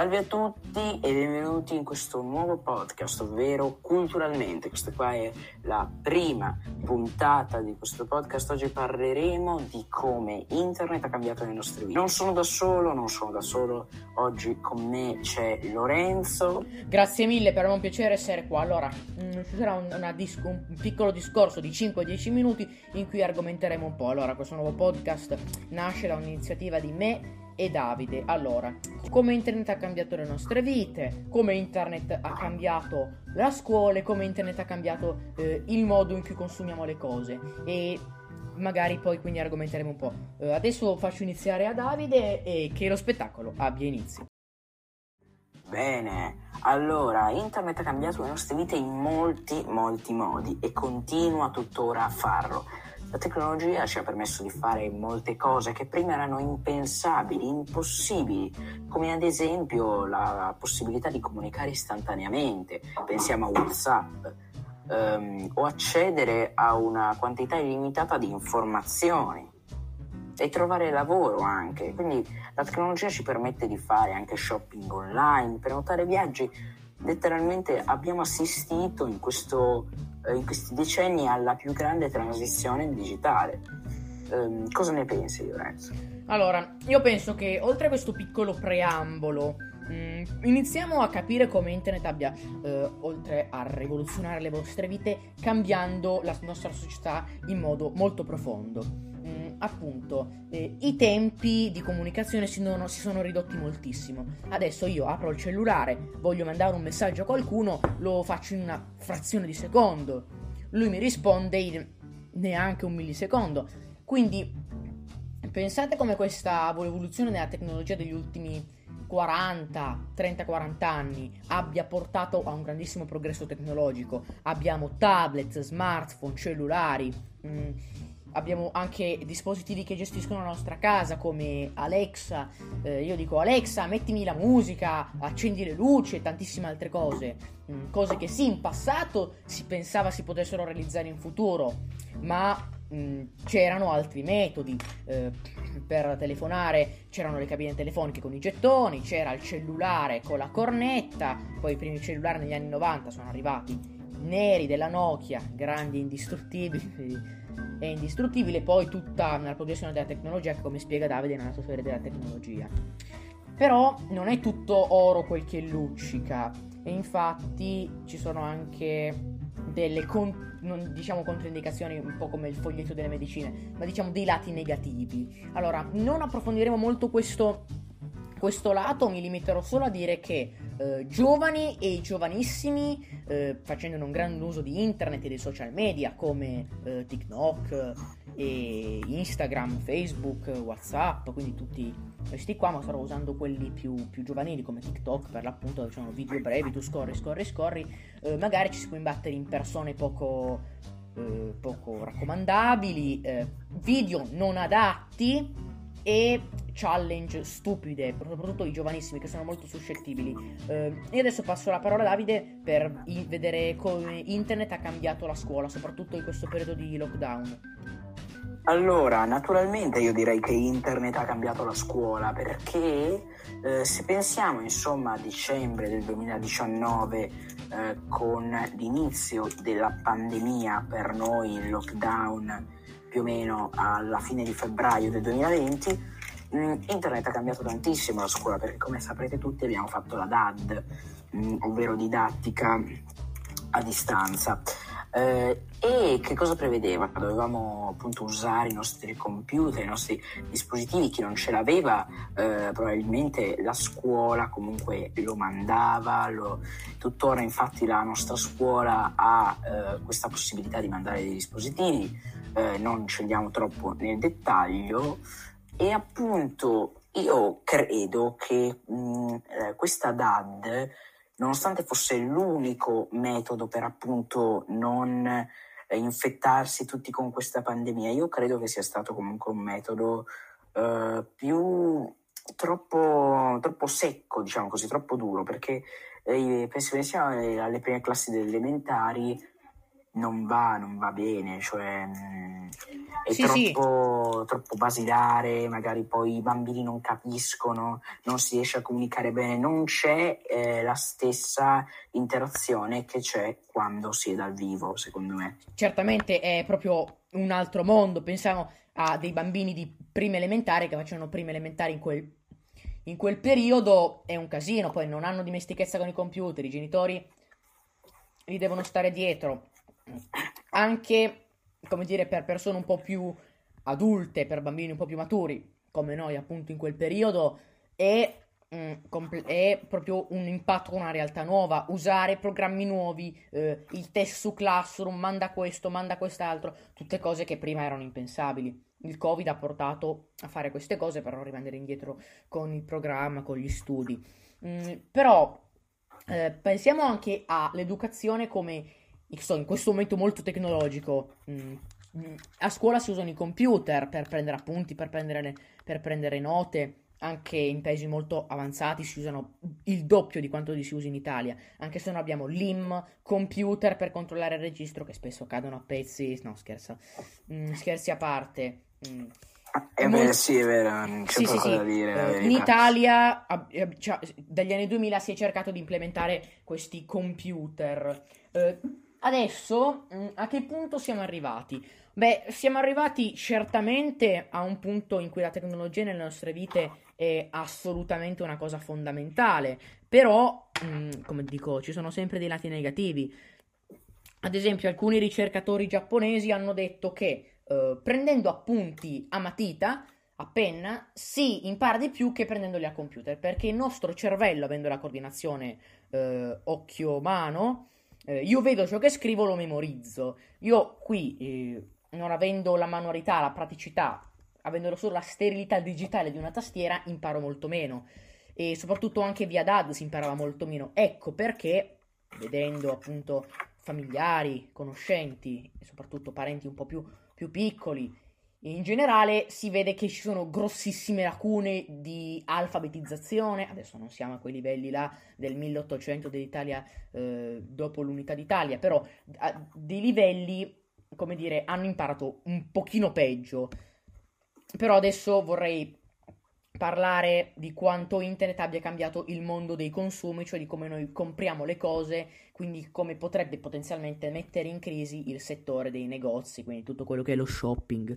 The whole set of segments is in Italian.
Salve a tutti e benvenuti in questo nuovo podcast, ovvero Culturalmente. Questa qua è la prima puntata di questo podcast. Oggi parleremo di come internet ha cambiato le nostre vite. Non sono da solo, non sono da solo. Oggi con me c'è Lorenzo. Grazie mille, per me è un piacere essere qua. Allora, mm, ci sarà un, disco, un piccolo discorso di 5-10 minuti in cui argomenteremo un po'. Allora, questo nuovo podcast nasce da un'iniziativa di me e Davide. Allora, come internet ha cambiato le nostre vite, come internet ha cambiato la scuola, come internet ha cambiato eh, il modo in cui consumiamo le cose e magari poi quindi argomenteremo un po'. Eh, adesso faccio iniziare a Davide e che lo spettacolo abbia inizio. Bene, allora internet ha cambiato le nostre vite in molti, molti modi e continua tuttora a farlo. La tecnologia ci ha permesso di fare molte cose che prima erano impensabili, impossibili, come ad esempio la possibilità di comunicare istantaneamente, pensiamo a WhatsApp, ehm, o accedere a una quantità illimitata di informazioni e trovare lavoro anche. Quindi la tecnologia ci permette di fare anche shopping online, prenotare viaggi. Letteralmente abbiamo assistito in questo eh, in questi decenni alla più grande transizione digitale. Eh, cosa ne pensi, Lorenzo? Allora, io penso che oltre a questo piccolo preambolo, mh, mm, iniziamo a capire come internet abbia, eh, oltre a rivoluzionare le vostre vite, cambiando la nostra società in modo molto profondo appunto eh, i tempi di comunicazione si, non, si, sono ridotti moltissimo. Adesso io apro il cellulare, voglio mandare un messaggio a qualcuno, lo faccio in una frazione di secondo. Lui mi risponde in neanche un millisecondo. Quindi pensate come questa evoluzione della tecnologia degli ultimi 40, 30, 40 anni abbia portato a un grandissimo progresso tecnologico. Abbiamo tablet, smartphone, cellulari. Mh, mm, Abbiamo anche dispositivi che gestiscono la nostra casa come Alexa. Eh, io dico Alexa, mettimi la musica, accendi le luci e tantissime altre cose. Mm, cose che sì, in passato si pensava si potessero realizzare in futuro, ma mm, c'erano altri metodi. Eh, per telefonare c'erano le cabine telefoniche con i gettoni, c'era il cellulare con la cornetta, poi i primi cellulari negli anni 90 sono arrivati neri della Nokia, grandi e indistruttibili è indistruttibile, poi tutta la progressione della tecnologia come spiega Davide nella sua storia della tecnologia. Però non è tutto oro quel che luccica e infatti ci sono anche delle con, non diciamo controindicazioni un po' come il foglietto delle medicine, ma diciamo dei lati negativi. Allora, non approfondiremo molto questo questo lato mi limiterò solo a dire che eh, giovani e giovanissimi, eh, facendo un grande uso di internet e dei social media come eh, TikTok e Instagram, Facebook, Whatsapp, quindi tutti questi qua, ma starò usando quelli più, più giovanili come TikTok per l'appunto, dove sono video brevi, tu scorri, scorri, scorri, eh, magari ci si può imbattere in persone poco, eh, poco raccomandabili, eh, video non adatti e challenge stupide, soprattutto i giovanissimi che sono molto suscettibili. Eh, e adesso passo la parola a Davide per vedere come internet ha cambiato la scuola, soprattutto in questo periodo di lockdown. Allora, naturalmente io direi che internet ha cambiato la scuola perché eh, se pensiamo insomma a dicembre del 2019 eh, con l'inizio della pandemia per noi il lockdown più o meno alla fine di febbraio del 2020, mm, internet ha cambiato tantissimo la scuola perché come saprete tutti abbiamo fatto la DAD, mm, ovvero didattica a distanza. Eh, e che cosa prevedeva? Dovevamo appunto usare i nostri computer, i nostri dispositivi, chi non ce l'aveva eh, probabilmente la scuola comunque lo mandava, lo... tuttora infatti la nostra scuola ha eh, questa possibilità di mandare dei dispositivi, eh, non scendiamo troppo nel dettaglio. E appunto io credo che mh, eh, questa DAD, nonostante fosse l'unico metodo per appunto non eh, infettarsi tutti con questa pandemia, io credo che sia stato comunque un metodo eh, più troppo, troppo secco, diciamo così, troppo duro, perché eh, pensiamo alle prime classi delle elementari non va, non va bene, cioè mm, è Sì, troppo, troppo basilare, magari poi i bambini non capiscono, non si riesce a comunicare bene, non c'è eh, la stessa interazione che c'è quando si è dal vivo, secondo me. certamente è proprio un altro mondo. Pensiamo a dei bambini di prima elementare che facevano prima elementare in quel, in quel periodo, è un casino, poi non hanno dimestichezza con i computer, i genitori gli devono stare dietro. Anche, come dire, per persone un po' più adulte, per bambini un po' più maturi, come noi appunto in quel periodo, è, mm, comple- è proprio un impatto con una realtà nuova, usare programmi nuovi, eh, il test su Classroom, manda questo, manda quest'altro, tutte cose che prima erano impensabili. Il Covid ha portato a fare queste cose per non rimanere indietro con il programma, con gli studi. Mm, però eh, pensiamo anche all'educazione come so, in questo momento molto tecnologico. mm, mm, a scuola si usano i computer per prendere appunti, per prendere, le- per prendere note. Anche in paesi molto avanzati si usano il doppio di quanto si usi in Italia. Anche se non abbiamo l'IM, computer per controllare il registro, che spesso cadono a pezzi. No, scherzo. Mm, scherzi a parte. Mm. È Mol- vero, sì, è vero, non c'è Sì, sì, sì. da dire, Eh, in. Italia, eh, cioè, dagli anni 2000 si è cercato di implementare questi computer. Eh, adesso, mm, a che punto siamo arrivati? Beh, siamo arrivati certamente a un punto in cui la tecnologia nelle nostre vite è assolutamente una cosa fondamentale, però, mm, come dico, ci sono sempre dei lati negativi. Ad esempio, alcuni ricercatori giapponesi hanno detto che eh, prendendo appunti a matita, a penna, si impara di più che prendendoli a computer, perché il nostro cervello, avendo la coordinazione eh, occhio-mano, eh, io vedo ciò che scrivo, lo memorizzo. Io qui, eh, non avendo la manualità, la praticità, avendo solo la sterilità digitale di una tastiera, imparo molto meno. E soprattutto anche via DAD si imparava molto meno. Ecco perché, vedendo appunto familiari, conoscenti e soprattutto parenti un po' più, più piccoli, in generale si vede che ci sono grossissime lacune di alfabetizzazione. Adesso non siamo a quei livelli là del 1800 dell'Italia eh, dopo l'unità d'Italia, però a dei livelli, come dire, hanno imparato un pochino peggio. Però adesso vorrei parlare di quanto internet abbia cambiato il mondo dei consumi, cioè di come noi compriamo le cose, quindi come potrebbe potenzialmente mettere in crisi il settore dei negozi, quindi tutto quello che è lo shopping.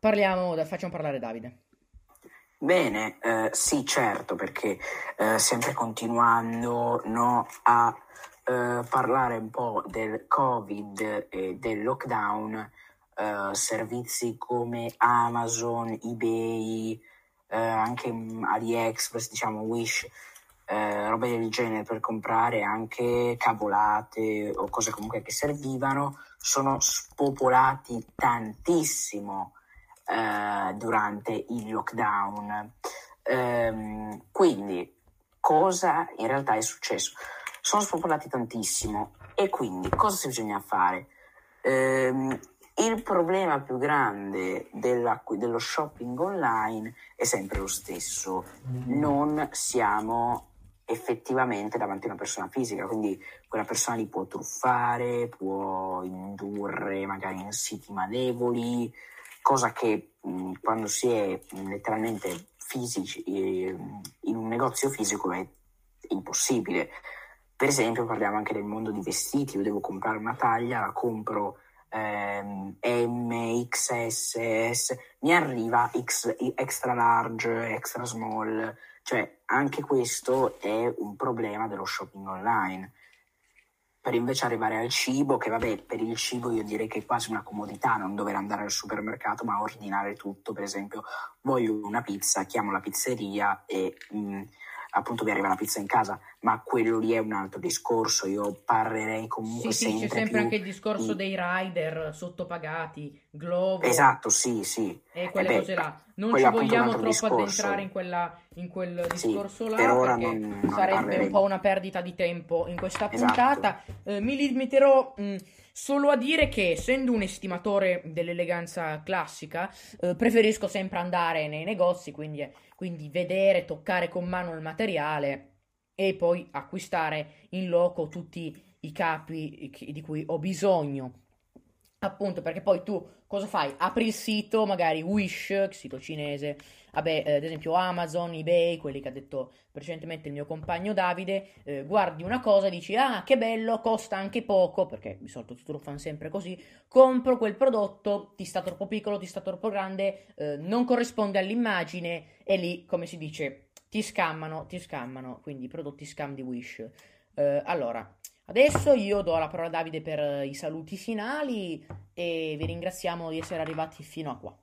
Parliamo, facciamo parlare Davide. Bene, eh, sì, certo, perché eh, sempre continuando no, a eh, parlare un po' del Covid e del lockdown, eh, servizi come Amazon, eBay, eh, anche AliExpress, diciamo Wish, eh, robe del genere per comprare anche cavolate o cose comunque che servivano, sono spopolati tantissimo eh, durante il lockdown. Ehm, quindi, cosa in realtà è successo? Sono spopolati tantissimo e quindi cosa bisogna fare? Ehm, il problema più grande della- dello shopping online è sempre lo stesso, non siamo effettivamente davanti a una persona fisica, quindi quella persona li può truffare, può indurre magari in siti malevoli, cosa che mh, quando si è mh, letteralmente fisici eh, in un negozio fisico è impossibile. Per esempio, parliamo anche del mondo di vestiti, io devo comprare una taglia, la compro ehm, M, S, mi arriva X, extra large, extra small, cioè anche questo è un problema dello shopping online. Per invece arrivare al cibo, che vabbè, per il cibo io direi che è quasi una comodità non dover andare al supermercato, ma ordinare tutto. Per esempio, voglio una pizza, chiamo la pizzeria e mh, appunto mi arriva la pizza in casa, ma quello lì è un altro discorso. Io parlerei comunque Sì, sì, c'è sempre sempre anche il discorso di- dei rider sottopagati, Glovo Esatto, sì, sì. e Eh quelle beh, cose là. Non ci vogliamo troppo discorso. addentrare in, quella, in quel Sì, discorso là per ora perché non- non sarebbe un po' una perdita di tempo in questa Esatto. puntata. Eh, mi limiterò mh, solo a dire che, essendo un estimatore dell'eleganza classica, eh, preferisco sempre andare nei negozi, quindi, quindi vedere, toccare con mano il materiale e poi acquistare in loco tutti i capi di cui ho bisogno. Appunto, perché poi tu cosa fai? Apri il sito, magari Wish, sito cinese, vabbè, eh, ad esempio Amazon, eBay, quelli che ha detto precedentemente il mio compagno Davide, eh, guardi una cosa e dici, ah, che bello, costa anche poco, perché di solito tutti lo fanno sempre così, compro quel prodotto, ti sta troppo piccolo, ti sta troppo grande, eh, non corrisponde all'immagine, e lì, come si dice, ti scammano, ti scammano, quindi prodotti scam di Wish. Eh, allora, Adesso io do la parola a Davide per eh, i saluti finali e vi ringraziamo di essere arrivati fino a qua.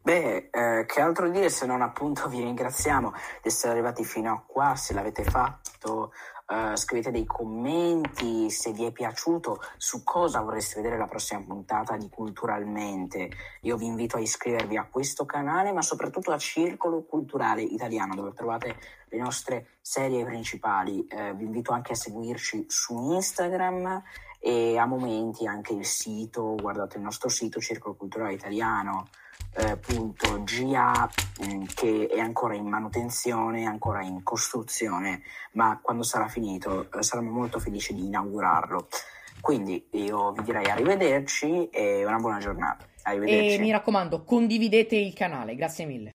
Beh, eh, che altro dire se non appunto vi ringraziamo di essere arrivati fino a qua, se l'avete fatto Uh, scrivete dei commenti se vi è piaciuto su cosa vorreste vedere la prossima puntata di Culturalmente. Io vi invito a iscrivervi a questo canale, ma soprattutto a Circolo Culturale Italiano, dove trovate le nostre serie principali. Uh, vi invito anche a seguirci su Instagram e a momenti anche il sito, guardate il nostro sito Circolo Culturale Italiano eh, GA mm, che è ancora in manutenzione, ancora in costruzione, ma quando sarà finito eh, saremo molto felici di inaugurarlo. Quindi io vi direi arrivederci e una buona giornata. E mi raccomando, condividete il canale, grazie mille.